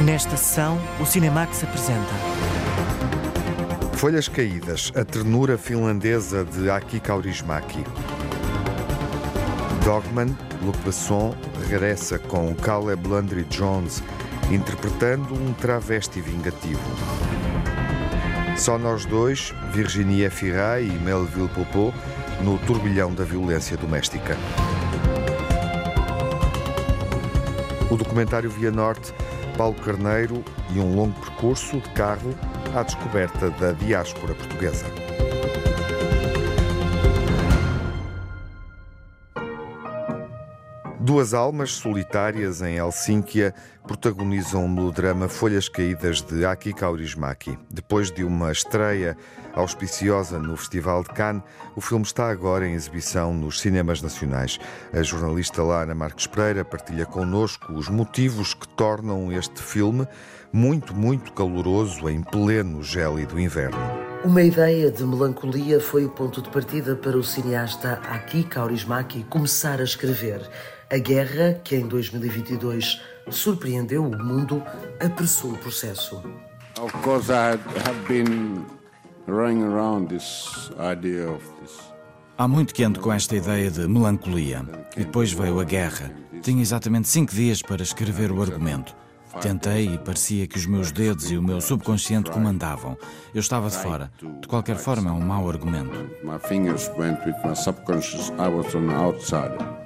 Nesta sessão, o Cinemax apresenta Folhas Caídas, a ternura finlandesa de Aki Kaurismäki. Dogman, Luc Besson regressa com Caleb Landry Jones interpretando um travesti vingativo. Só nós dois, Virginie Efira e Melville Popot, no turbilhão da violência doméstica. O documentário Via Norte, Paulo Carneiro e um longo percurso de carro à descoberta da diáspora portuguesa. Duas almas solitárias em Helsínquia protagonizam o melodrama Folhas Caídas de Aki Kaurismäki. Depois de uma estreia auspiciosa no Festival de Cannes, o filme está agora em exibição nos cinemas nacionais. A jornalista Lara Marques Pereira partilha connosco os motivos que tornam este filme muito, muito caloroso em pleno gélido inverno. Uma ideia de melancolia foi o ponto de partida para o cineasta Aki Kaurismäki começar a escrever. A guerra, que em 2022 surpreendeu o mundo, apressou o processo. Of course, I have been running around this idea of this. Há muito que ando com esta ideia de melancolia. E depois veio a guerra. Tinha exatamente cinco dias para escrever o argumento. Tentei e parecia que os meus dedos e o meu subconsciente comandavam. Eu estava de fora. De qualquer forma, é um mau argumento. My fingers went with my subconscious. I was on the outside.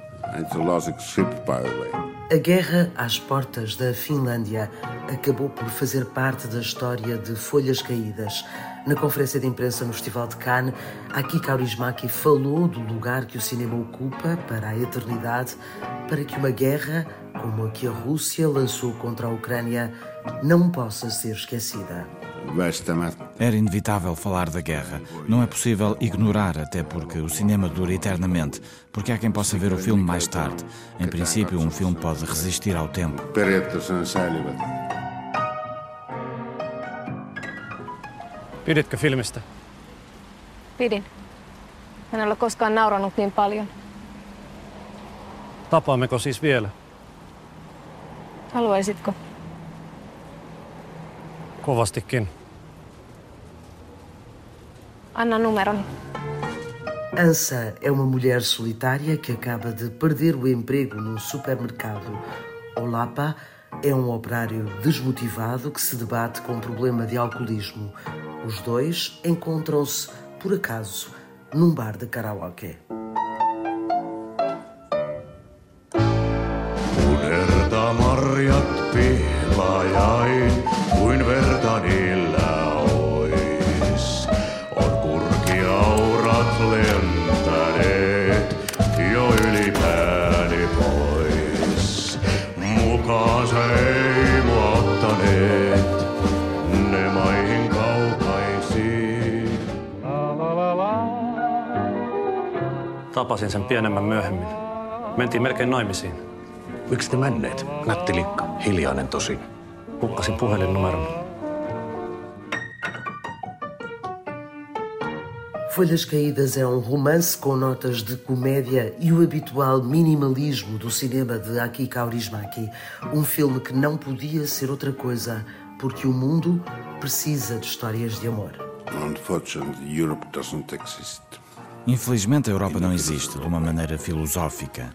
A guerra às portas da Finlândia acabou por fazer parte da história de Folhas Caídas. Na conferência de imprensa no Festival de Cannes, Aki Kaurismäki falou do lugar que o cinema ocupa para a eternidade, para que uma guerra, como a que a Rússia lançou contra a Ucrânia, não possa ser esquecida. Era inevitável falar da guerra. Não é possível ignorar, até porque o cinema dura eternamente. Porque há quem possa ver o filme mais tarde. Em princípio, um filme pode resistir ao tempo. Piditkö filmistä? Pidin. En ole koskaan nauranut niin paljon. Tapaammeko siis vielä? Haluaisitko? Kovastikin. Anna numeroni. Ansa é uma mulher solitária que acaba de perder o emprego num supermercado. Olapa é um operário desmotivado que se debate com um problema de alcoolismo. Os dois encontram-se, por acaso, num bar de karaoke. Unerta marjat Tapasin sen pienemmän myöhemmin. Mentiin melkein naimisiin. Miksi te menneet? Nätti likka, hiljainen tosin. Hukkasin puhelinnumeron. Folhas Caídas é um romance com notas de comédia e o habitual minimalismo do cinema de Aki Kaurismäki. Um filme que não podia ser outra coisa, porque o mundo precisa de histórias de amor. Unfortunately, Europe doesn't exist. Infelizmente, a Europa não existe de uma maneira filosófica.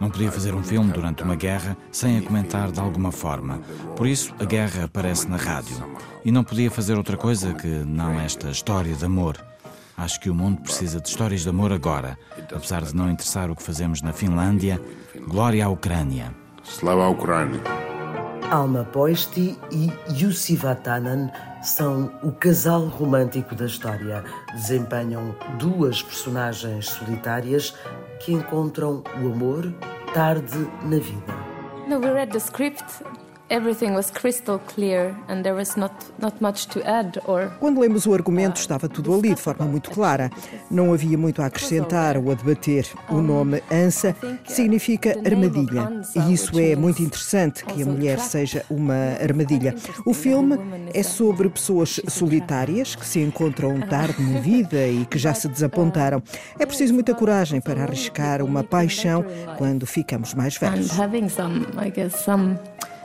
Não podia fazer um filme durante uma guerra sem a comentar de alguma forma. Por isso, a guerra aparece na rádio. E não podia fazer outra coisa que não esta história de amor. Acho que o mundo precisa de histórias de amor agora. Apesar de não interessar o que fazemos na Finlândia, glória à Ucrânia. Slava Ukraini. Alma Poisti e Jussi Vatanen são o casal romântico da história. Desempenham duas personagens solitárias que encontram o amor tarde na vida. No, we read the script. Everything was crystal clear and there was not, not much to add or Quando lemos o argumento, estava tudo ali de forma muito clara. Não havia muito a acrescentar ou a debater. O nome Ansa significa armadilha. E isso é muito interessante que a mulher seja uma armadilha. O filme é sobre pessoas solitárias que se encontram tarde na vida e que já se desapontaram. É preciso muita coragem para arriscar uma paixão quando ficamos mais velhos.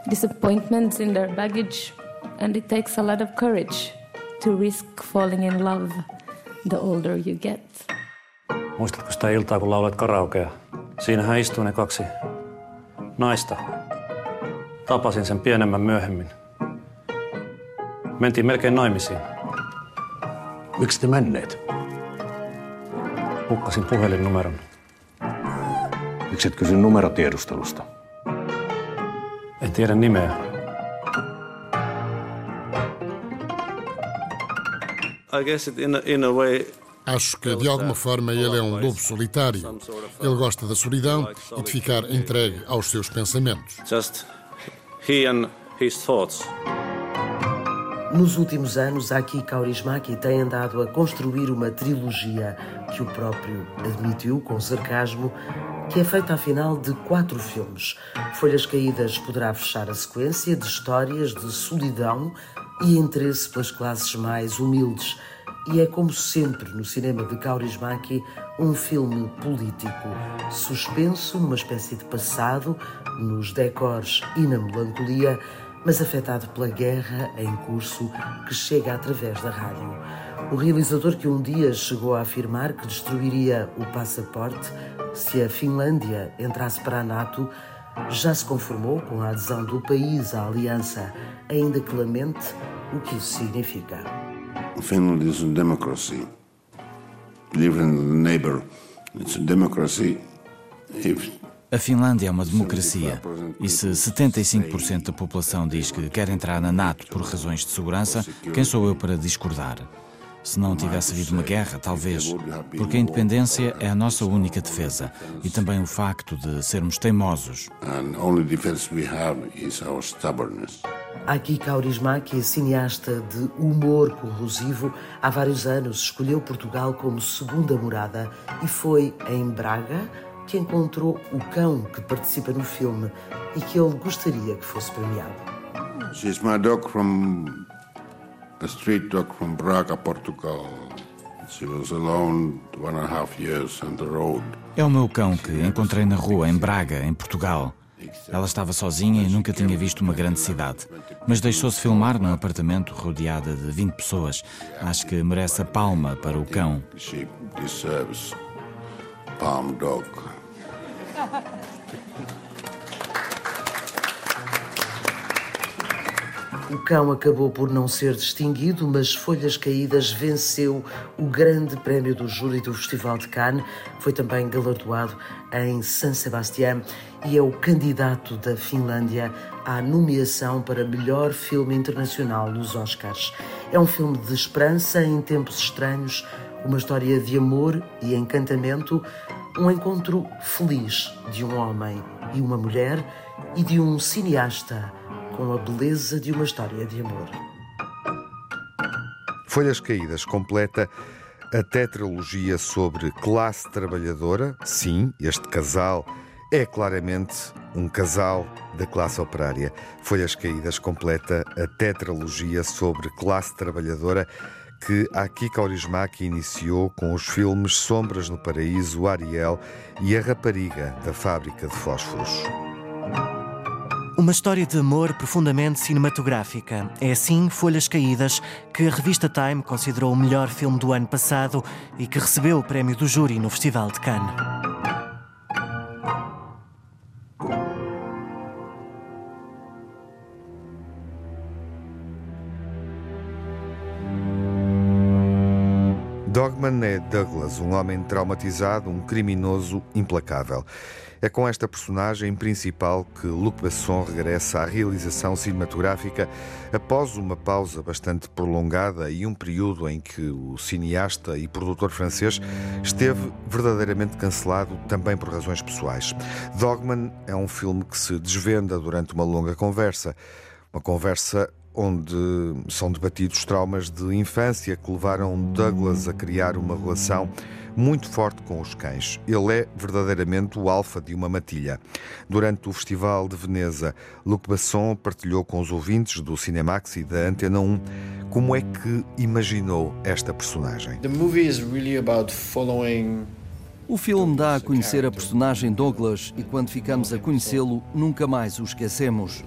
Disappointments in their baggage, and it takes a lot of courage to risk falling in love the older you get. Muistatko sitä iltaa, kun laulat karaokea? Siinähän istuu ne kaksi naista. Tapasin sen pienemmän myöhemmin. Mentiin melkein naimisiin. Miksi te menneet? Hukkasin puhelinnumeron. Miksi et kysy numerotiedustelusta? En tiedä nimeä. I guess it in a, in a way Acho que de alguma forma ele é um lobo solitário. Ele gosta da solidão e de ficar entregue aos seus pensamentos. just he and his thoughts. Nos últimos anos, Aki Kaurismäki tem andado a construir uma trilogia que o próprio admitiu com sarcasmo, que é feita afinal de quatro filmes. Folhas Caídas poderá fechar a sequência de histórias de solidão e interesse pelas classes mais humildes. E é como sempre no cinema de Kaurismäki, um filme político, suspenso numa espécie de passado, nos decors e na melancolia, mas afetado pela guerra em curso que chega através da rádio. O realizador que um dia chegou a afirmar que destruiria o passaporte se a Finlândia entrasse para a NATO, já se conformou com a adesão do país à aliança, ainda que lamente o que isso significa. Finland is a democracy. Even the neighbor, it's a democracy. If A Finlândia é uma democracia e se 75% da população diz que quer entrar na NATO por razões de segurança, quem sou eu para discordar? Se não tivesse havido uma guerra, talvez, porque a independência é a nossa única defesa e também o facto de sermos teimosos. and only defense we have is our stubbornness. Aki Kaurismäki, cineasta de humor corrosivo, há vários anos escolheu Portugal como segunda morada e foi em Braga que encontrou o cão que participa no filme e que ele gostaria que fosse premiado. She's my dog from a street dog from Braga, Portugal. She was alone one and a half years on the road. É o meu cão que encontrei na rua, em Braga, em Portugal. Ela estava sozinha e nunca tinha visto uma grande cidade, mas deixou-se filmar num apartamento rodeada de 20 pessoas. Acho que merece a palma para o cão. She deserves palm dog. O cão acabou por não ser distinguido, mas Folhas Caídas venceu o grande prémio do júri do Festival de Cannes. Foi também galardoado em San Sebastián e é o candidato da Finlândia à nomeação para melhor filme internacional nos Oscars. É um filme de esperança em tempos estranhos, uma história de amor e encantamento, um encontro feliz de um homem e uma mulher e de um cineasta com a beleza de uma história de amor. Folhas Caídas completa a tetralogia sobre classe trabalhadora. Sim, este casal é claramente um casal da classe operária. Folhas Caídas completa a tetralogia sobre classe trabalhadora que Aki Kaurismäki iniciou com os filmes Sombras no Paraíso, Ariel e A Rapariga da Fábrica de Fósforos. Uma história de amor profundamente cinematográfica. É assim Folhas Caídas, que a revista Time considerou o melhor filme do ano passado e que recebeu o prémio do júri no Festival de Cannes. Dogman é Douglas, um homem traumatizado, um criminoso implacável. É com esta personagem principal que Luc Besson regressa à realização cinematográfica após uma pausa bastante prolongada e um período em que o cineasta e produtor francês esteve verdadeiramente cancelado também por razões pessoais. Dogman é um filme que se desvenda durante uma longa conversa, uma conversa onde são debatidos traumas de infância que levaram Douglas a criar uma relação muito forte com os cães. Ele é verdadeiramente o alfa de uma matilha. Durante o Festival de Veneza, Luc Besson partilhou com os ouvintes do Cinemax e da Antena 1 como é que imaginou esta personagem. The movie is really about following O filme dá a conhecer a personagem Douglas e quando ficamos a conhecê-lo, nunca mais o esquecemos.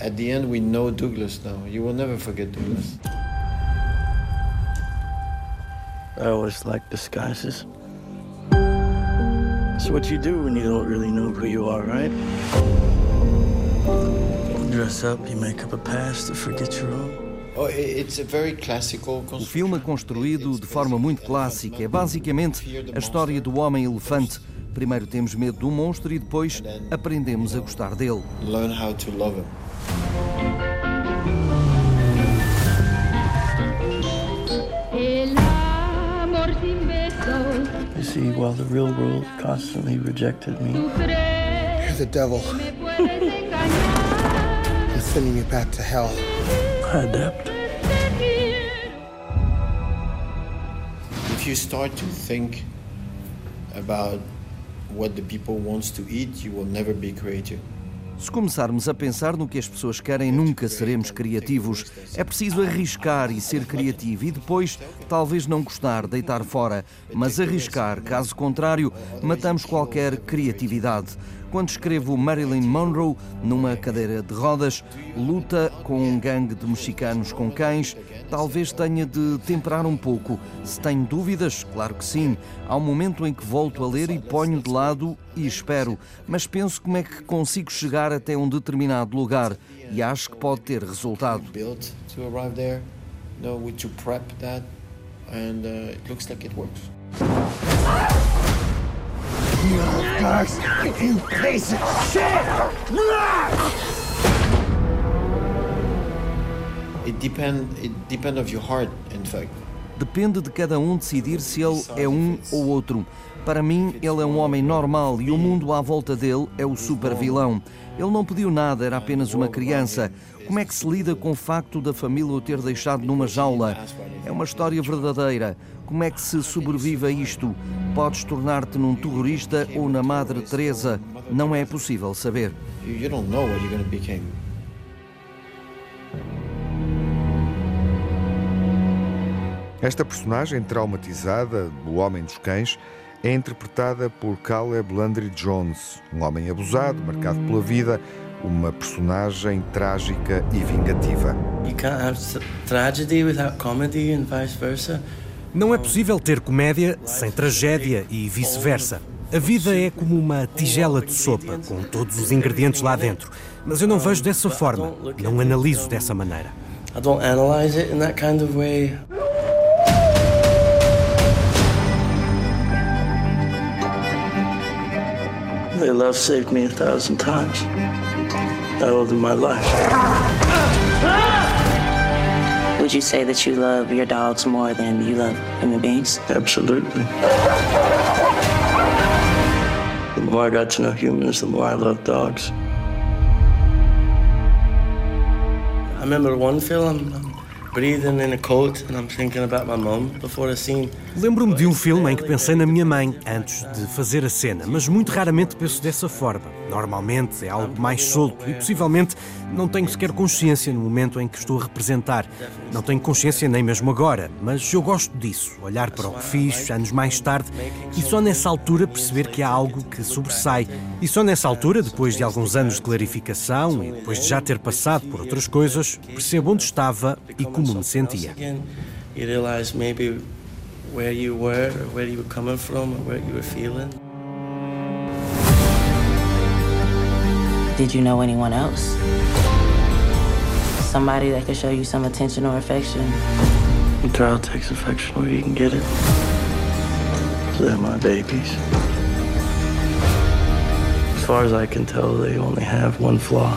At the end we know Douglas now. You will never forget Douglas. I always like disguises. It's what you do when you don't really know who you are, right? You dress up, you make up a past to forget your own. Oh, it's a very classical O filme é construído de forma muito clássica. É basicamente a história do homem-elefante. Primeiro temos medo do monstro e depois aprendemos a gostar dele. Learn how to love him. You see, while the real world constantly rejected me, You're the devil. I'm sending you back to hell. If you start to think about what the people wants to eat, you will never be creative. Se começarmos a pensar no que as pessoas querem, nunca seremos criativos. É preciso arriscar e ser criativo e depois, talvez não gostar, deitar fora, mas arriscar. Caso contrário, matamos qualquer criatividade. Quando escrevo Marilyn Monroe numa cadeira de rodas, luta com um gangue de mexicanos com cães, talvez tenha de temperar um pouco. Se tenho dúvidas, claro que sim. Há um momento em que volto a ler e ponho de lado e espero, mas penso como é que consigo chegar até um determinado lugar e acho que pode ter resultado. And uh, it looks like it works. Depende de cada um decidir se ele é um ou outro. Para mim, ele é um homem normal e o mundo à volta dele é o super vilão. Ele não pediu nada, era apenas uma criança. Como é que se lida com o facto da família o ter deixado numa jaula? É uma história verdadeira. Como é que se sobrevive a isto? Podes tornar-te num terrorista ou na Madre Teresa. Não é possível saber. Esta personagem traumatizada, o Homem dos Cães, é interpretada por Caleb Landry Jones, um homem abusado, marcado pela vida, uma personagem trágica e vingativa. You can't have tragedy without comedy and vice versa. Não é possível ter comédia sem tragédia e vice-versa. A vida é como uma tigela de sopa, com todos os ingredientes lá dentro. Mas eu não vejo dessa forma, não analiso dessa maneira. Their love saved me a thousand times. I owe them my life. Would you say that you love your dogs more than you love human beings? Absolutely. The more I got to know humans, the more I love dogs. I remember one film, I'm breathing in a coat and I'm thinking about my mom before the scene. Lembro-me de um filme em que pensei na minha mãe antes de fazer a cena, mas muito raramente penso dessa forma. Normalmente é algo mais solto e possivelmente não tenho sequer consciência no momento em que estou a representar. Não tenho consciência nem mesmo agora, mas eu gosto disso, olhar para o que fiz anos mais tarde e só nessa altura perceber que há algo que sobressai. E só nessa altura, depois de alguns anos de clarificação e depois de já ter passado por outras coisas, percebo onde estava e como me sentia. Again, you realize maybe where you were, or where you were coming from, or what you were feeling. Did you know anyone else? Somebody that could show you some attention or affection? A child takes affection where you can get it. They're my babies. As far as I can tell, they only have one flaw.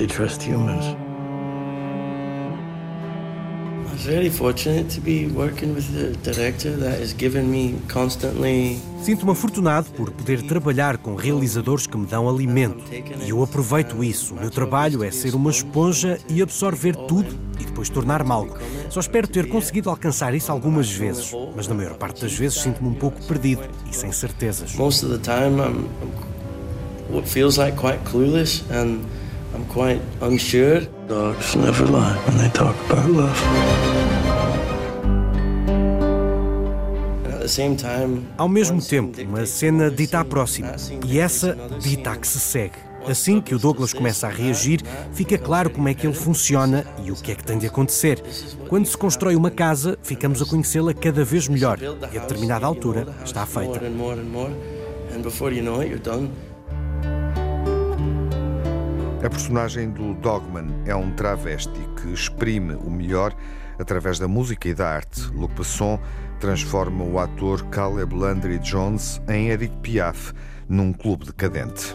They trust humans. I was very fortunate to be working with a director that has given me constantly Sinto-me afortunado por poder trabalhar com realizadores que me dão alimento. E eu aproveito isso. O meu trabalho é ser uma esponja e absorver tudo e depois tornar-me algo. Só espero ter conseguido alcançar isso algumas vezes, mas na maior parte das vezes sinto-me um pouco perdido e sem certezas. most of the time I'm, I'm what feels like quite clueless and I'm quite unsure. Dogs never lie when they talk about love. Ao mesmo tempo, uma cena dita à próxima e essa dita a que se segue. Assim que o Douglas começa a reagir, fica claro como é que ele funciona e o que é que tem de acontecer. Quando se constrói uma casa, ficamos a conhecê-la cada vez melhor e a determinada altura está feita. A personagem do Dogman é um travesti que exprime o melhor através da música e da arte. Luc Besson transforma o ator Caleb Landry Jones em Edith Piaf num clube decadente.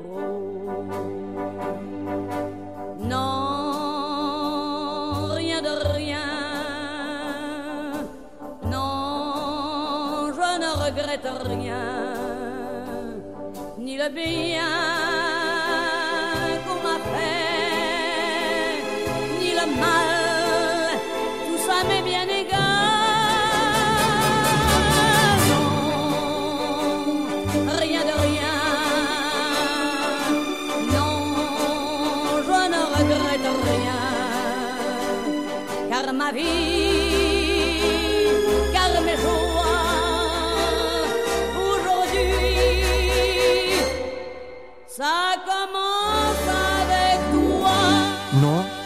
bien.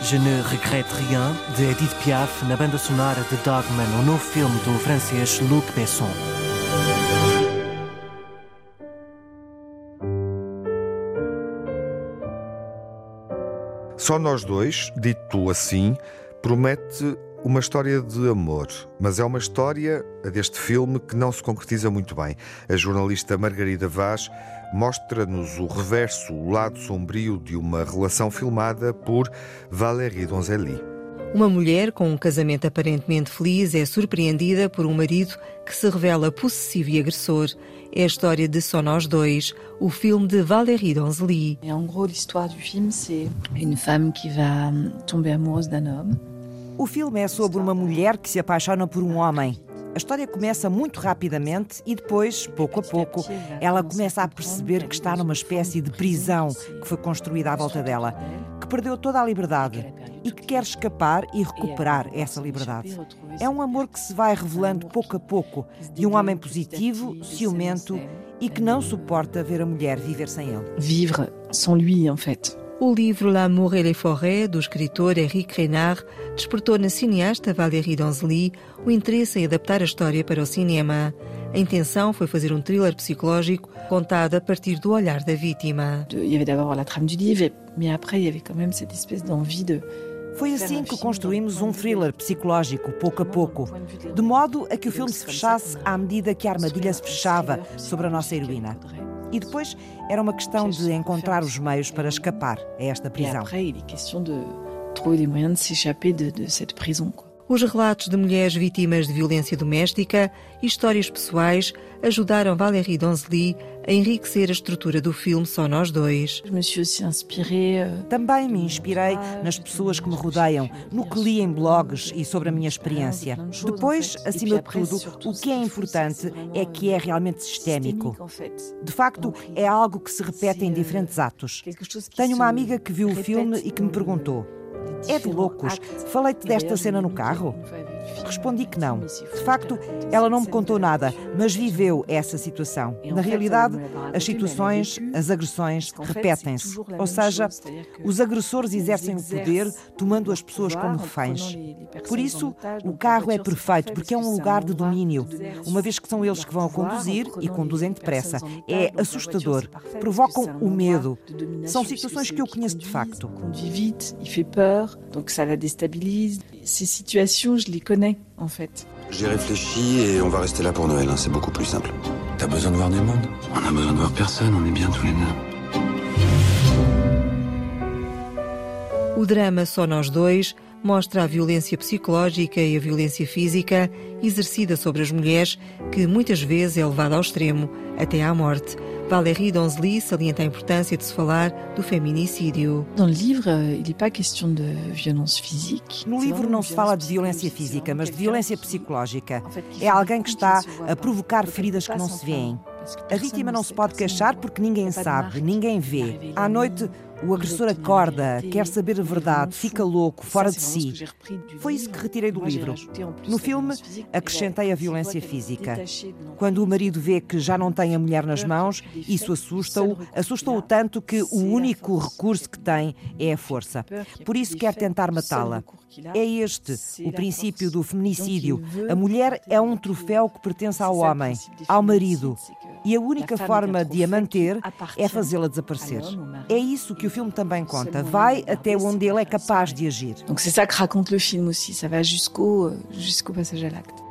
Je ne regrette rien, de Edith Piaf, na banda sonora de Dogman, o novo filme do francês Luc Besson. Só nós dois, dito assim, promete uma história de amor, mas é uma história, a deste filme, que não se concretiza muito bem. A jornalista Margarida Vaz mostra-nos o reverso, o lado sombrio de uma relação filmada por Valérie Donzelli. Uma mulher com um casamento aparentemente feliz é surpreendida por um marido que se revela possessivo e agressor. É a história de Só Nós Dois, o filme de Valérie Donzelli. En gros, l'histoire du film, c'est une femme qui va tomber amoureuse d'un homme. O filme é sobre uma mulher que se apaixona por um homem. A história começa muito rapidamente e depois, pouco a pouco, ela começa a perceber que está numa espécie de prisão que foi construída à volta dela, que perdeu toda a liberdade e que quer escapar e recuperar essa liberdade. É um amor que se vai revelando pouco a pouco, de um homem positivo, ciumento e que não suporta ver a mulher viver sem ele. Vivre sans lui, en fait. O livro L'amour et les forêts, do escritor Henrique Renard, despertou na cineasta Valérie Donzelli o interesse em adaptar a história para o cinema. A intenção foi fazer um thriller psicológico contado a partir do olhar da vítima. Il y avait d'abord la trame du livre, mais après il y avait quand même cette espèce d'envie de Foi assim que construímos um thriller psicológico, pouco a pouco, de modo a que o filme se fechasse à medida que a armadilha se fechava sobre a nossa heroína. E depois era uma questão de encontrar os meios para escapar a esta prisão. après il est question de trouver des moyens de s'échapper de, de cette prison. Quoi. Os relatos de mulheres vítimas de violência doméstica e histórias pessoais ajudaram Valérie Donzelli a enriquecer a estrutura do filme Só Nós Dois. Euh, Também me inspirei nas pessoas que me rodeiam, no que li em blogs e sobre a minha experiência. Depois, acima de tudo, o que é importante é que é realmente sistémico. De facto, é algo que se repete em diferentes atos. Tenho uma amiga que viu o filme e que me perguntou: É de loucos. Falei-te desta cena no carro? Respondi que não. De facto, ela não me contou nada, mas viveu essa situação. Na realidade, as situações, as agressões, repetem-se. Ou seja, os agressores exercem o poder tomando as pessoas como reféns. Por isso, o carro é perfeito, porque é um lugar de domínio, uma vez que são eles que vão a conduzir e conduzem depressa. É assustador, provocam o medo. São situações que eu conheço de facto. Ces situations, je les connais en fait. J'ai réfléchi et on va rester là pour Noël, hein, c'est beaucoup plus simple. T'as besoin de voir du monde On a besoin de voir personne, on est bien tous les deux. O drama Só Nós Dois mostra a violência psicológica e a violência física exercida sobre as mulheres, que muitas vezes é levada ao extremo, até à morte. Valérie Donzely salienta a importância de se falar do feminicídio. Physique. No livro não se fala de violência física, mas de violência psicológica. É alguém que está a provocar feridas que não se veem. A vítima não se pode queixar porque ninguém sabe, ninguém vê. À noite, o agressor acorda, quer saber a verdade, fica louco, fora de si. Foi isso que retirei do livro. No filme, acrescentei a violência física. Quando o marido vê que já não tem a mulher nas mãos, isso assusta-o, assusta-o tanto que o único recurso que tem é a força. Por isso quer tentar matá-la. É este o princípio do feminicídio. A mulher é um troféu que pertence ao homem, ao marido. E a única forma de a manter é fazê-la desaparecer. É isso que o filme também conta. Vai até onde ele é capaz de agir. Donc c'est ça que raconte le film aussi, ça va jusqu'au jusqu'au passage à l'acte.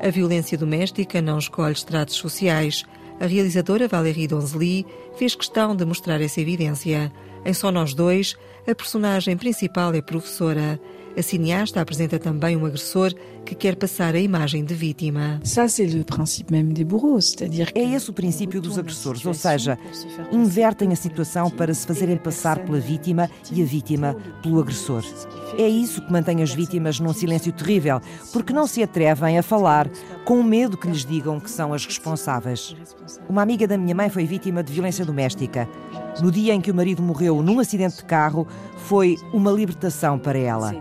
A violência doméstica não escolhe estratos sociais. A realizadora Valérie Donzely fez questão de mostrar essa evidência. Em Só Nós Dois, a personagem principal é professora. A cineasta apresenta também um agressor que quer passar a imagem de vítima. É esse o princípio dos agressores, ou seja, invertem a situação para se fazerem passar pela vítima e a vítima pelo agressor. É isso que mantém as vítimas num silêncio terrível, porque não se atrevem a falar, com medo que lhes digam que são as responsáveis. Uma amiga da minha mãe foi vítima de violência doméstica. No dia em que o marido morreu num acidente de carro, foi uma libertação para ela.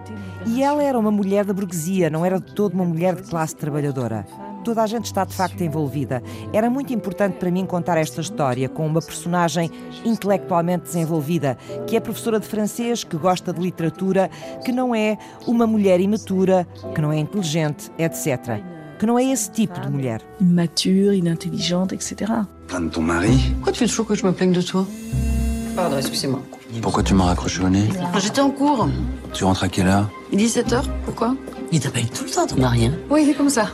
E ela era uma mulher da burguesia, não era de todo uma mulher de classe trabalhadora. Toda a gente está de facto envolvida. Era muito importante para mim contar esta história com uma personagem intelectualmente desenvolvida, que é professora de francês, que gosta de literatura, que não é uma mulher imatura, que não é inteligente, etc. Que não é esse tipo de mulher. Immature, inintelligente, etc. Plains de ton mari Pourquoi tu fais toujours que je me plaigne de toi Pardon, excusez-moi. Pourquoi tu m'as raccroché au nez J'étais en cours. Tu rentres à quelle heure Il est 17h, pourquoi Il t'appelle tout le temps, ton mari, hein Oui, il est comme ça.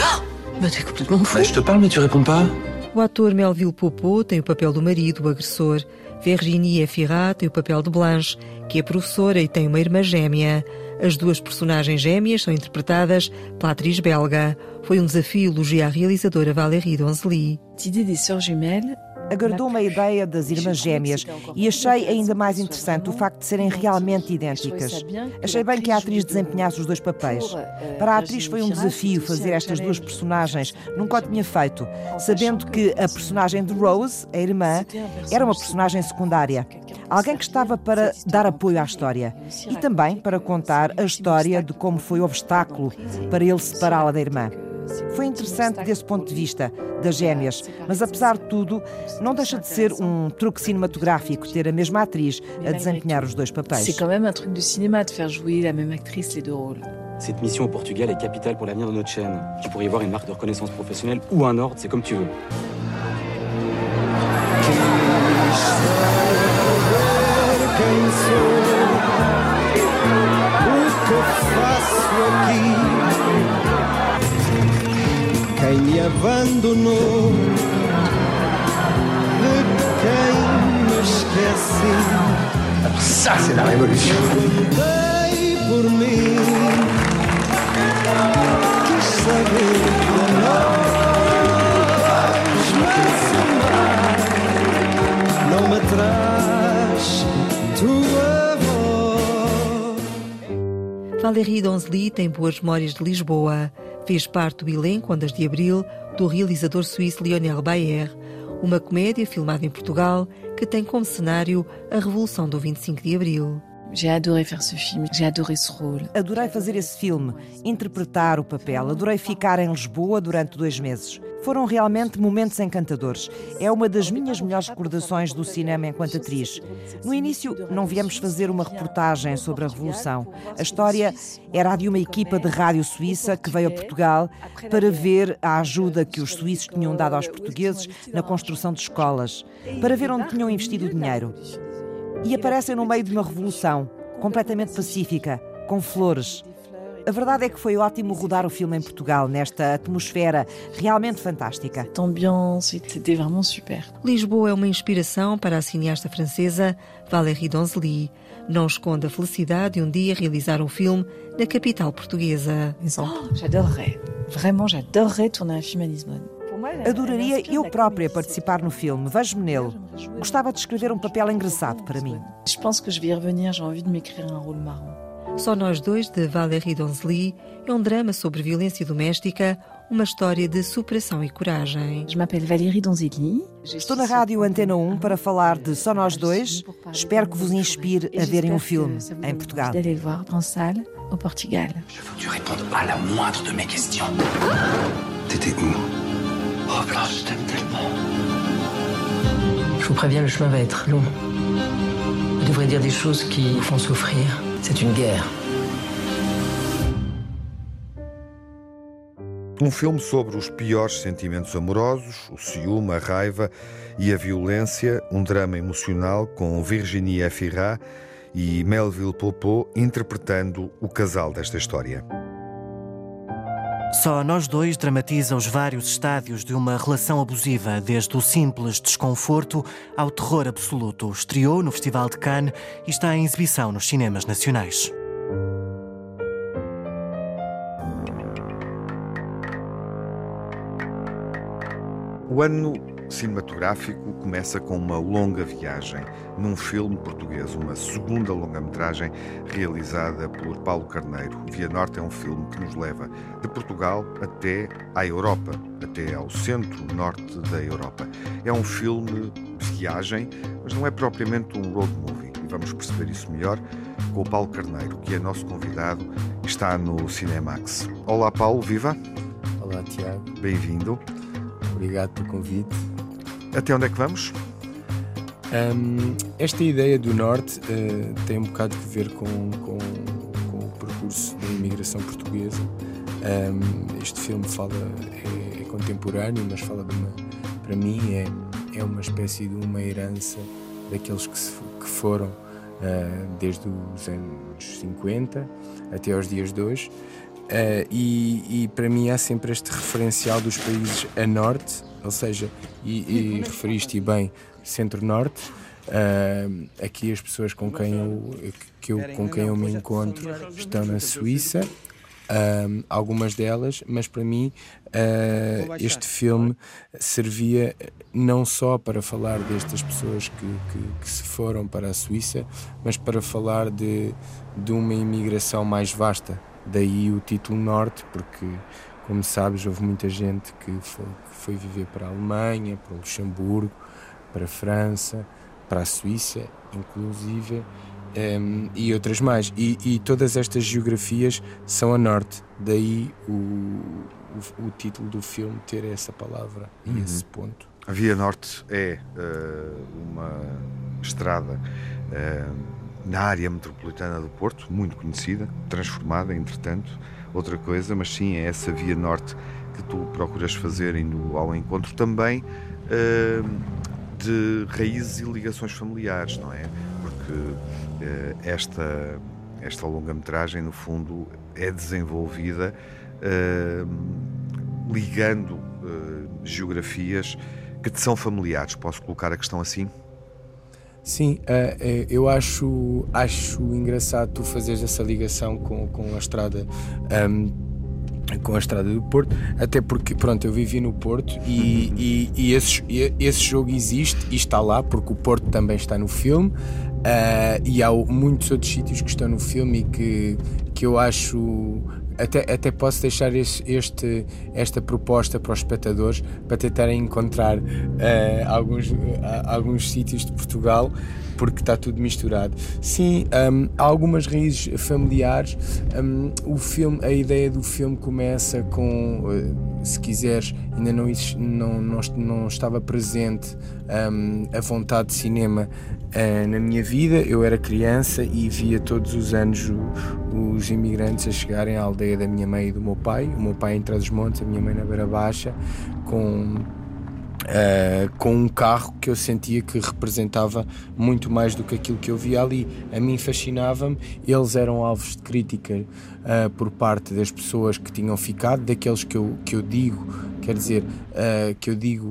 Ah bah t'es complètement fou. Bah, Je te parle mais tu réponds pas. O ator Melville Poupeau tem o papel do marido, o agressor. Virginie Efira tem o papel de Blanche, que é professora e tem uma irmã gêmea. As duas personagens gêmeas são interpretadas pela atriz belga. Foi um desafio elogiar a realizadora Valérie Donzely. Cette idée des sœurs jumelles, Agradou-me a ideia das irmãs gêmeas e achei ainda mais interessante o facto de serem realmente idênticas. Achei bem que a atriz desempenhasse os dois papéis. Para a atriz foi um desafio fazer estas duas personagens, nunca o tinha feito, sabendo que a personagem de Rose, a irmã, era uma personagem secundária. Alguém que estava para dar apoio à história e também para contar a história de como foi o obstáculo para ele separá-la da irmã. Foi interessante desse ponto de vista, das gêmeas, mas apesar de tudo, não deixa de ser um truque cinematográfico ter a mesma atriz a desempenhar os dois papéis. c'est quand même un truc de cinéma de faire jouer la même actrice les deux rôles. Cette mission au Portugal est capitale pour l'avenir de notre chaîne. Tu pourrais y voir une marque de reconnaissance professionnelle ou un ordre, c'est comme tu veux. Quem sou? O que faço aqui? Quem me abandonou? De quem me esqueci? Ça, c'est la révolution. Dei por mim. Quis saber de nós, mas amar não me traz tua voz. Valérie Donzely tem boas memórias de Lisboa. Fez parte do elenco Ondas de Abril do realizador suíço Lionel Bayer, uma comédia filmada em Portugal que tem como cenário a Revolução do 25 de Abril. J'ai adoré faire ce film, j'ai adoré ce rôle. Adorei fazer esse filme, interpretar o papel, adorei ficar em Lisboa durante dois meses. Foram realmente momentos encantadores. É uma das minhas melhores recordações do cinema enquanto atriz. No início, não viemos fazer uma reportagem sobre a Revolução. A história era a de uma equipa de rádio suíça que veio a Portugal para ver a ajuda que os suíços tinham dado aos portugueses na construção de escolas, para ver onde tinham investido o dinheiro e aparecem no meio de uma revolução completamente pacífica, com flores. A verdade é que foi ótimo rodar o filme em Portugal, nesta atmosfera realmente fantástica. Ambiance, c'était vraiment super. Lisboa é uma inspiração para a cineasta francesa Valérie Donzelli. Não esconde a felicidade de um dia realizar um filme na capital portuguesa. Oh, j'adorerais. Vraiment, j'adorerais tourner un film à Lisbonne. Adoraria eu própria participar no filme. Vejo-me nele. Gostava de escrever um papel engraçado para mim. Je pense que je vais y revenir, j'ai envie de m'écrire un rôle marrant. Só Nós Dois, de Valérie Donzelli, é um drama sobre violência doméstica, uma história de superação e coragem. Je m'appelle Valérie Donzelli. Estou na rádio Antena 1 para falar de Só Nós Dois. Espero que vos inspire a verem um filme em Portugal. Au Portugal. Je veux que tu répondes à la moindre de mes questions. T'étais où Oh Blanche, je t'aime tellement. Je vous préviens, le chemin va être long. Vous devrez dire des choses qui vous font souffrir. C'est une guerre. Um filme sobre os piores sentimentos amorosos, o ciúme, a raiva e a violência, um drama emocional com Virginie Efira e Melville Popot interpretando o casal desta história. Só nós dois dramatiza os vários estádios de uma relação abusiva, desde o simples desconforto ao terror absoluto. Estreou no Festival de Cannes e está em exibição nos cinemas nacionais. O ano cinematográfico começa com uma longa viagem num filme português, uma segunda longa-metragem realizada por Paulo Carneiro. Via Norte é um filme que nos leva de Portugal até à Europa, até ao centro-norte da Europa. É um filme de viagem, mas não é propriamente um road movie. E vamos perceber isso melhor com o Paulo Carneiro, que é nosso convidado está no Cinemax. Olá, Paulo, viva! Olá, Tiago. Bem-vindo. Obrigado pelo convite. Até onde é que vamos? Um, esta ideia do Norte uh, tem um bocado de ver com, com, com o percurso da imigração portuguesa. Um, este filme fala é, é, contemporâneo, mas fala de uma, para mim é, é uma espécie de uma herança daqueles que, se, que foram uh, desde os anos 50 até aos dias de hoje. Uh, e, e, para mim há sempre este referencial dos países a norte, ou seja, e, e referiste bem centro-norte. Uh, aqui as pessoas com quem eu, que eu, com quem eu me encontro estão na Suíça, uh, algumas delas, mas para mim uh, este filme servia não só para falar destas pessoas que, que, que, se foram para a Suíça, mas para falar de, de uma imigração mais vasta. Daí o título Norte, porque, como sabes, houve muita gente que foi, que foi viver para a Alemanha, para o Luxemburgo, para a França, para a Suíça, inclusive, um, e outras mais. E, e, todas estas geografias são a norte, daí o, o, o título do filme ter essa palavra uhum. e esse ponto. A Via Norte é uh, uma estrada. Uh, na área metropolitana do Porto, muito conhecida, transformada, entretanto, outra coisa, mas sim é essa via norte que tu procuras fazer indo ao encontro também uh, de raízes e ligações familiares, não é? Porque uh, esta, esta longa-metragem, no fundo, é desenvolvida uh, ligando geografias que te são familiares. Posso colocar a questão assim? Sim, uh, eu acho, acho engraçado tu fazeres essa ligação com, com a estrada. Um, com a estrada do Porto, até porque pronto, eu vivi no Porto e, e, e esse, esse jogo existe e está lá, porque o Porto também está no filme. Uh, e há muitos outros sítios que estão no filme e que, que eu acho até, até posso deixar este, este, esta proposta para os espectadores para tentarem encontrar uh, alguns, uh, alguns sítios de Portugal porque está tudo misturado. Sim, um, há algumas raízes familiares. Um, o filme, a ideia do filme começa com, uh, se quiseres, ainda não, não, não, não estava presente um, a vontade de cinema na minha vida. Eu era criança e via todos os anos os imigrantes a chegarem à aldeia da minha mãe e do meu pai. O meu pai em Trás-os-Montes, a minha mãe na Beira Baixa, com Uh, com um carro que eu sentia que representava muito mais do que aquilo que eu via ali. A mim fascinava-me, eles eram alvos de crítica uh, por parte das pessoas que tinham ficado, daqueles que eu, que eu digo, quer dizer, uh, que eu digo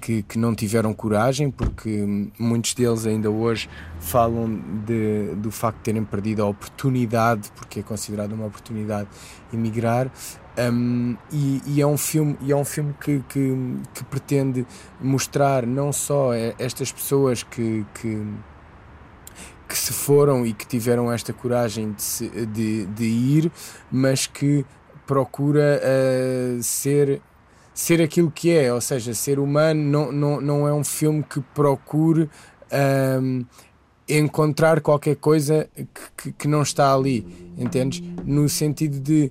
que, que, não tiveram coragem, porque muitos deles ainda hoje falam de, do facto de terem perdido a oportunidade, porque é considerado uma oportunidade, emigrar. Um, e, e, é um filme, e é um filme que, que, que, pretende mostrar não só estas pessoas que, que, que, se foram e que tiveram esta coragem de, se, de, de ir, mas que procura uh, ser ser aquilo que é, ou seja, ser humano não, não, não é um filme que procure um, encontrar qualquer coisa que, que, não está ali, entendes? No sentido de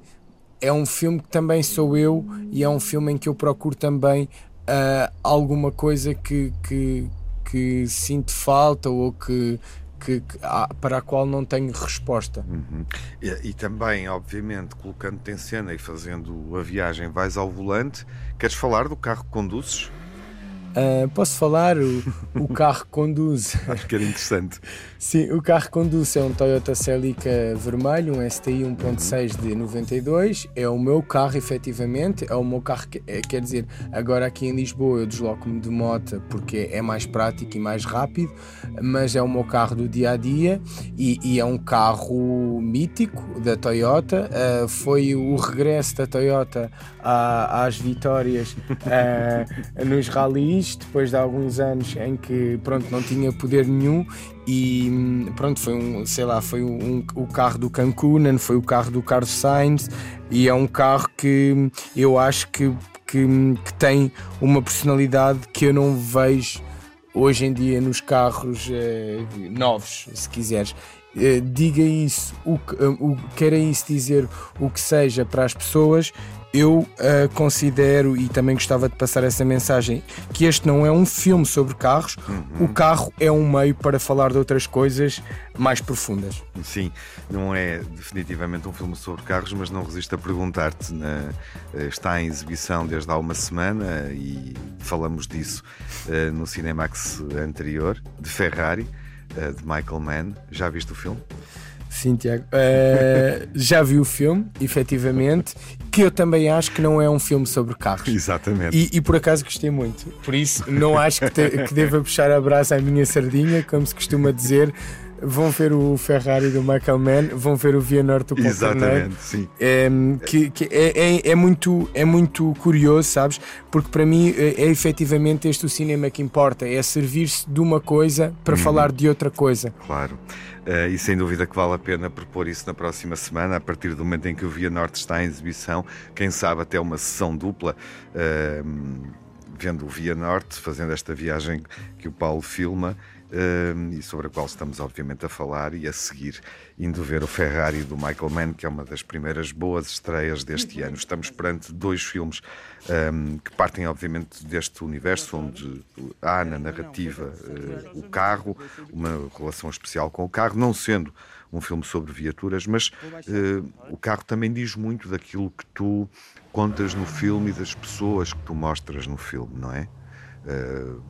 é um filme que também sou eu e é um filme em que eu procuro também uh, alguma coisa que, que, que sinto falta ou que, que, que, para a qual não tenho resposta. Uhum. E, e, também, obviamente, colocando-te em cena e fazendo a viagem, vais ao volante. Queres falar do carro que conduzes? Uh, posso falar o, o carro que conduz? Acho que era interessante. Sim, o carro conduz é um Toyota Celica vermelho, um STI 1.6 de 92. É o meu carro, efetivamente. É o meu carro, que, é, quer dizer, agora aqui em Lisboa eu desloco-me de moto porque é mais prático e mais rápido, mas é o meu carro do dia a dia e, e é um carro mítico da Toyota. Uh, foi o regresso da Toyota à, às vitórias uh, nos rallies, depois de alguns anos em que pronto, não tinha poder nenhum e pronto, foi um, sei lá, foi um, o carro do Cancun, foi o carro do Carlos Sainz e é um carro que eu acho que, que, que tem uma personalidade que eu não vejo hoje em dia nos carros eh, novos, se quiseres. Eh, diga isso, o, o, queira isso dizer o que seja para as pessoas, eu uh, considero e também gostava de passar essa mensagem que este não é um filme sobre carros, uhum. o carro é um meio para falar de outras coisas mais profundas. Sim, não é definitivamente um filme sobre carros, mas não resisto a perguntar-te: eh, está em exibição desde há uma semana e falamos disso uh, no Cinemax anterior, de Ferrari, uh, de Michael Mann. Já viste o filme? Sim, Tiago. Uh, já vi o filme, efetivamente, que eu também acho que não é um filme sobre carros. Exatamente. E, e por acaso gostei muito. Por isso, não acho que, te, que deva puxar a brasa à minha sardinha, como se costuma dizer. Vão ver o Ferrari do Michael Mann, vão ver o Via Norte do Exatamente, sim. É, que, que é, é, é, muito, é muito curioso, sabes? Porque para mim é, é efetivamente este o cinema que importa, é servir-se de uma coisa para uhum. falar de outra coisa. Claro. Uh, e sem dúvida que vale a pena propor isso na próxima semana, a partir do momento em que o Via Norte está em exibição, quem sabe até uma sessão dupla. Uh, vendo o Via Norte, fazendo esta viagem que o Paulo filma e sobre a qual estamos obviamente a falar e a seguir indo ver o Ferrari do Michael Mann, que é uma das primeiras boas estreias deste ano. Estamos perante dois filmes um, que partem obviamente deste universo onde há na narrativa uh, o carro, uma relação especial com o carro, não sendo um filme sobre viaturas, mas uh, o carro também diz muito daquilo que tu contas no filme e das pessoas que tu mostras no filme, não é? Uh,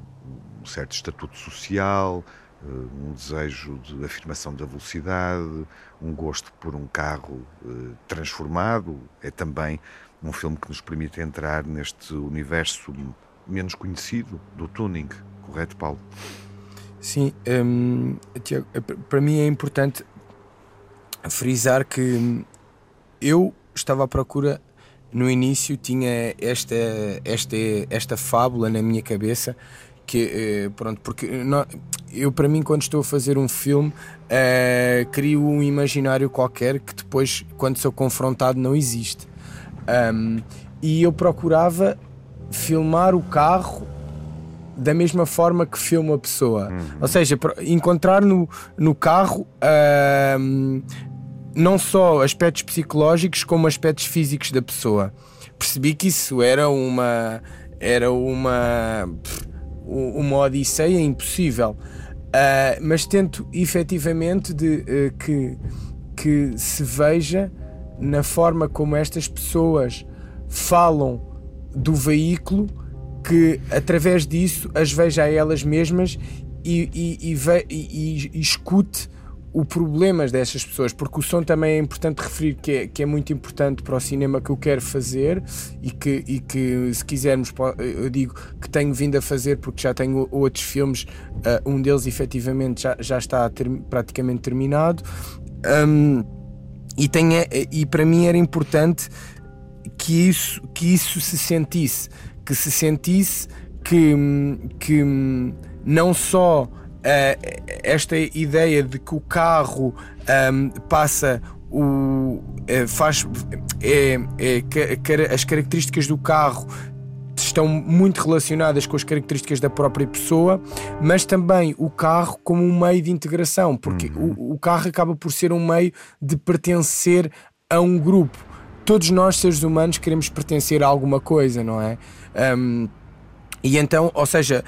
um certo estatuto social, eh, um desejo de afirmação da velocidade, um gosto por um carro eh, transformado. É também um filme que nos permite entrar neste universo menos conhecido do tuning, correto, Paulo? Sim, hum, Tiago, eh, para mim é importante frisar que eu estava à procura no início tinha esta esta esta fábula na minha cabeça que que pronto porque não, eu para mim quando estou a fazer um filme uh, crio um imaginário qualquer que depois quando sou confrontado não existe. Um, e eu procurava filmar o carro da mesma forma que filmo a pessoa. Uhum. ou seja encontrar no, no carro não só aspectos psicológicos como aspectos físicos da pessoa. Percebi que isso era uma era uma uma odisseia impossível. Uh, mas tento efetivamente de uh, que que se veja na forma como estas pessoas falam do veículo que através disso as veja a elas mesmas e, e, e, ve, e escute o problemas destas pessoas, porque o som também é importante referir que é, que é muito importante para o cinema que eu quero fazer e que, e que se quisermos, eu digo que tenho vindo a fazer porque já tenho outros filmes, uh, um deles efetivamente já, já está ter, praticamente terminado. Um, e, tenha, e para mim era importante que isso, que isso se sentisse, que se sentisse que, que não só esta ideia de que o carro um, passa o uh, faz é, é, as características do carro estão muito relacionadas com as características da própria pessoa, mas também o carro como um meio de integração, porque uhum. o, o carro acaba por ser um meio de pertencer a um grupo. Todos nós, seres humanos, queremos pertencer a alguma coisa, não é? Um, e então, ou seja,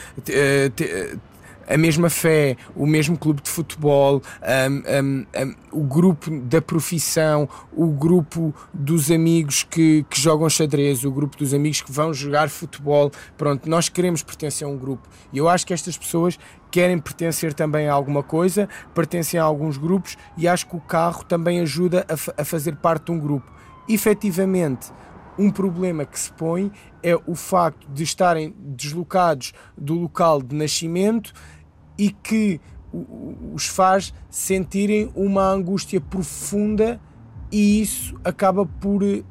a mesma fé, o mesmo clube de futebol, um, um, um, o grupo da profissão, o grupo dos amigos que, que jogam xadrez, o grupo dos amigos que vão jogar futebol. Pronto, nós queremos pertencer a um grupo. E eu acho que estas pessoas querem pertencer também a alguma coisa, pertencem a alguns grupos e acho que o carro também ajuda a, a fazer parte de um grupo. Efetivamente, um problema que se põe é o facto de estarem deslocados do local de nascimento e que os faz sentirem uma angústia profunda e isso acaba por uh,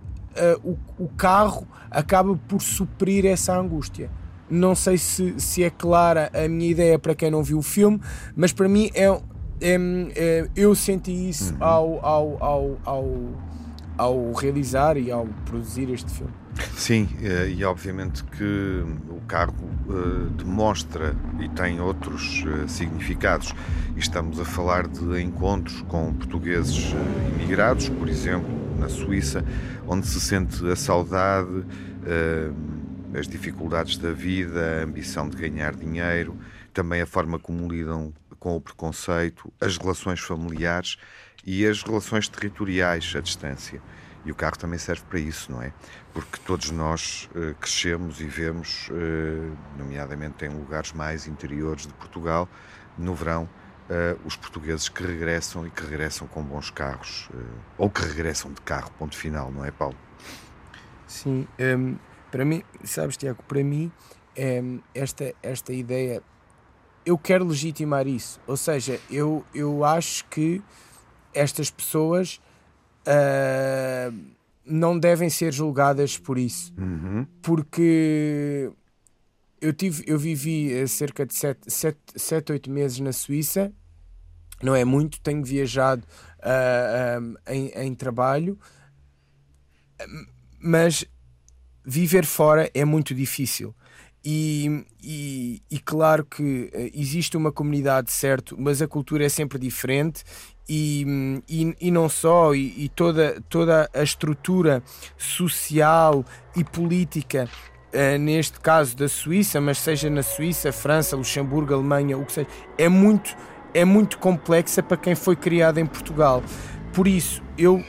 o, o, carro acaba por suprir essa angústia. Não sei se, se é clara a minha ideia para quem não viu o filme, mas para mim é, é, é eu senti isso uhum. ao, ao, ao, ao, ao realizar e ao produzir este filme. Sim, eh, e obviamente que o cargo eh, demonstra e tem outros eh, significados. estamos a falar de encontros com portugueses imigrados, por exemplo, na Suíça, onde se sente a saudade, as dificuldades da vida, a ambição de ganhar dinheiro, também a forma como lidam com o preconceito, as relações familiares e as relações territoriais à distância. E o carro também serve para isso, não é? Porque todos nós uh, crescemos e vemos, uh, nomeadamente em lugares mais interiores de Portugal, no verão, uh, os portugueses que regressam e que regressam com bons carros, ou que regressam de carro, ponto final, não é, Paulo? Sim, um, ehm, para mim, sabes, Tiago, para mim, um, ehm, esta, esta ideia, eu quero legitimar isso. Ou seja, eu, eu acho que estas pessoas uh, não devem ser julgadas por isso. Uhum. Porque eu, tive, eu vivi cerca de 7, 8 meses na Suíça, não é muito, tenho viajado uh, um, em, em trabalho, mas viver fora é muito difícil. E, e, claro que existe uma comunidade, certo, mas a cultura é sempre diferente e, e, e, não só, e, toda, toda a estrutura social e política, uh, neste caso da Suíça, mas seja na Suíça, França, Luxemburgo, Alemanha, o que seja, é muito, é muito complexa para quem foi criado em Portugal. Por isso, eu,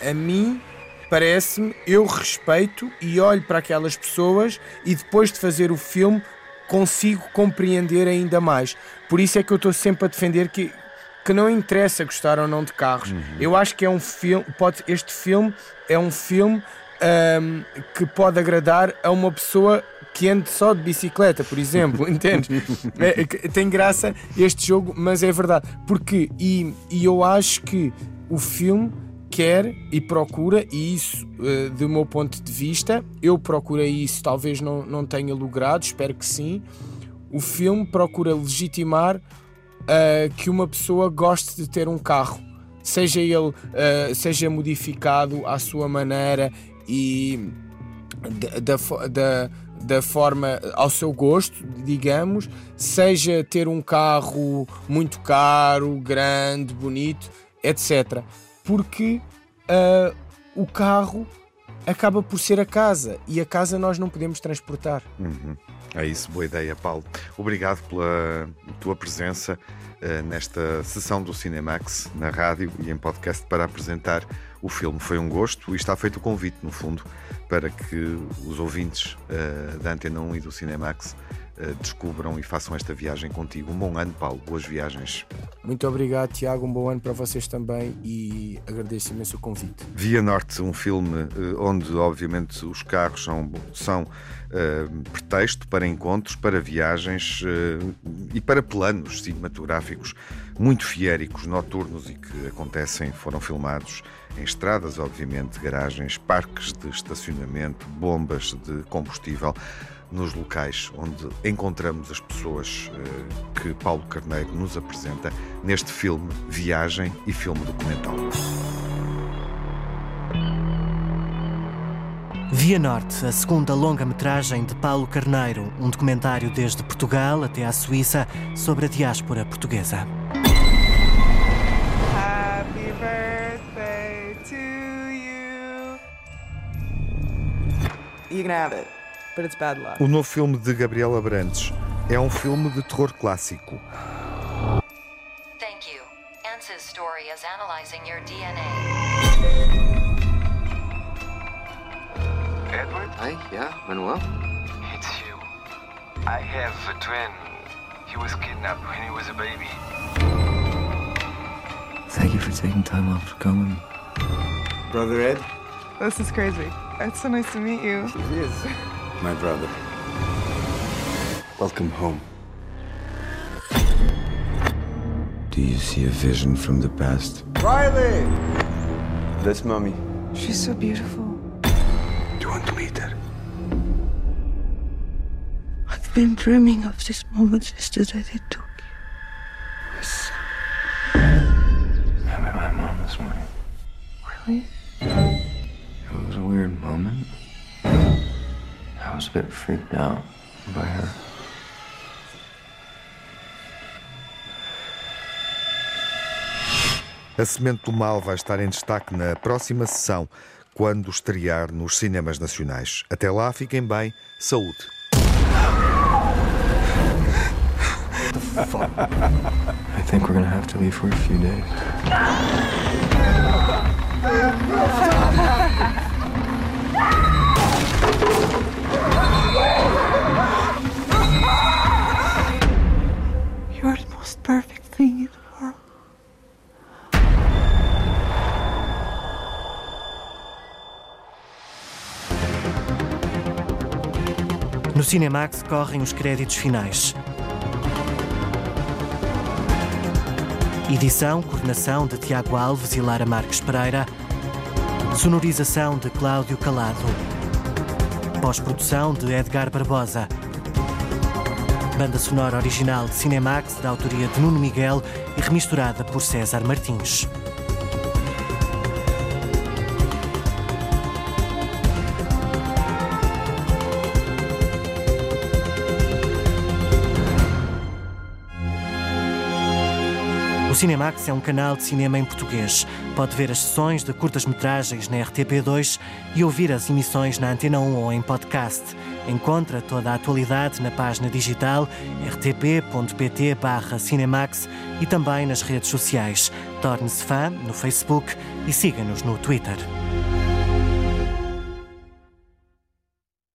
a, a mim, parece-me, eu respeito e olho para aquelas pessoas e depois de fazer o filme consigo compreender ainda mais. Por isso é que eu estou sempre a defender que que não interessa gostar ou não de carros. Uhum. Eu acho que é um filme, pode, este filme é um filme um, que pode agradar a uma pessoa que ande só de bicicleta, por exemplo, entende? É, é tem graça este jogo, mas é verdade. Porque, e, e eu acho que o filme quer e procura, e isso, uh, do meu ponto de vista, eu procurei isso, talvez não, não tenha logrado, espero que sim. o filme procura legitimar uh, que uma pessoa goste de ter um carro, seja ele uh, seja modificado à sua maneira e da, da, da forma ao seu gosto, digamos, seja ter um carro muito caro, grande, bonito, etc. Porque uh, o carro acaba por ser a casa e a casa nós não podemos transportar. Uhum. É isso, boa ideia, Paulo. Obrigado pela tua presença uh, nesta sessão do Cinemax na rádio e em podcast para apresentar o filme. Foi um gosto e está feito o convite, no fundo, para que os ouvintes uh, da Antena 1 e do Cinemax descubram e façam esta viagem contigo. Um bom ano, Paulo. Boas viagens. Muito obrigado, Tiago. Um bom ano para vocês também e agradeço imenso o convite. Via Norte, um filme uh, onde, obviamente, os carros são, são pretexto para encontros, para viagens e para planos cinematográficos muito fiéricos, noturnos e que acontecem, foram filmados em estradas, obviamente, garagens, parques de estacionamento, bombas de combustível, nos locais onde encontramos as pessoas eh, que Paulo Carneiro nos apresenta neste filme Viagem e filme documental. Via Norte, a segunda longa-metragem de Paulo Carneiro, um documentário desde Portugal até à Suíça sobre a diáspora portuguesa. You can have it, but it's bad luck. O novo filme de Gabriela Brandes é um filme de terror clássico. Thank you. Ansa's story is analyzing your DNA. Edward? Hi, yeah, Manuel? It's you. I have a twin. He was kidnapped when he was a baby. Thank you for taking time off for coming. Brother Ed? This is crazy. It's so nice to meet you. It is. My brother. Welcome home. Do you see a vision from the past? Riley! That's mommy. She's so beautiful. Do you want to meet her? I've been dreaming of this moment since the day they took you. Yes. I met my mom this morning. Really? It was a weird moment. I was a bit freaked out by her. A Semente do Mal vai estar em destaque na próxima sessão, quando estrear nos cinemas nacionais. Até lá, fiquem bem, saúde. I think we're gonna have to leave for a few days. You're Cinemax correm os créditos finais. Edição, coordenação de Tiago Alves e Lara Marques Pereira. Sonorização de Cláudio Calado. Pós-produção de Edgar Barbosa. Banda sonora original de Cinemax, da autoria de Nuno Miguel e remisturada por César Martins. Cinemax é um canal de cinema em português. Pode ver as sessões de curtas-metragens na RTP2 e ouvir as emissões na Antena 1 ou em podcast. Encontra toda a atualidade na página digital rtp.pt/cinemax e também nas redes sociais. Torne-se fã no Facebook e siga-nos no Twitter.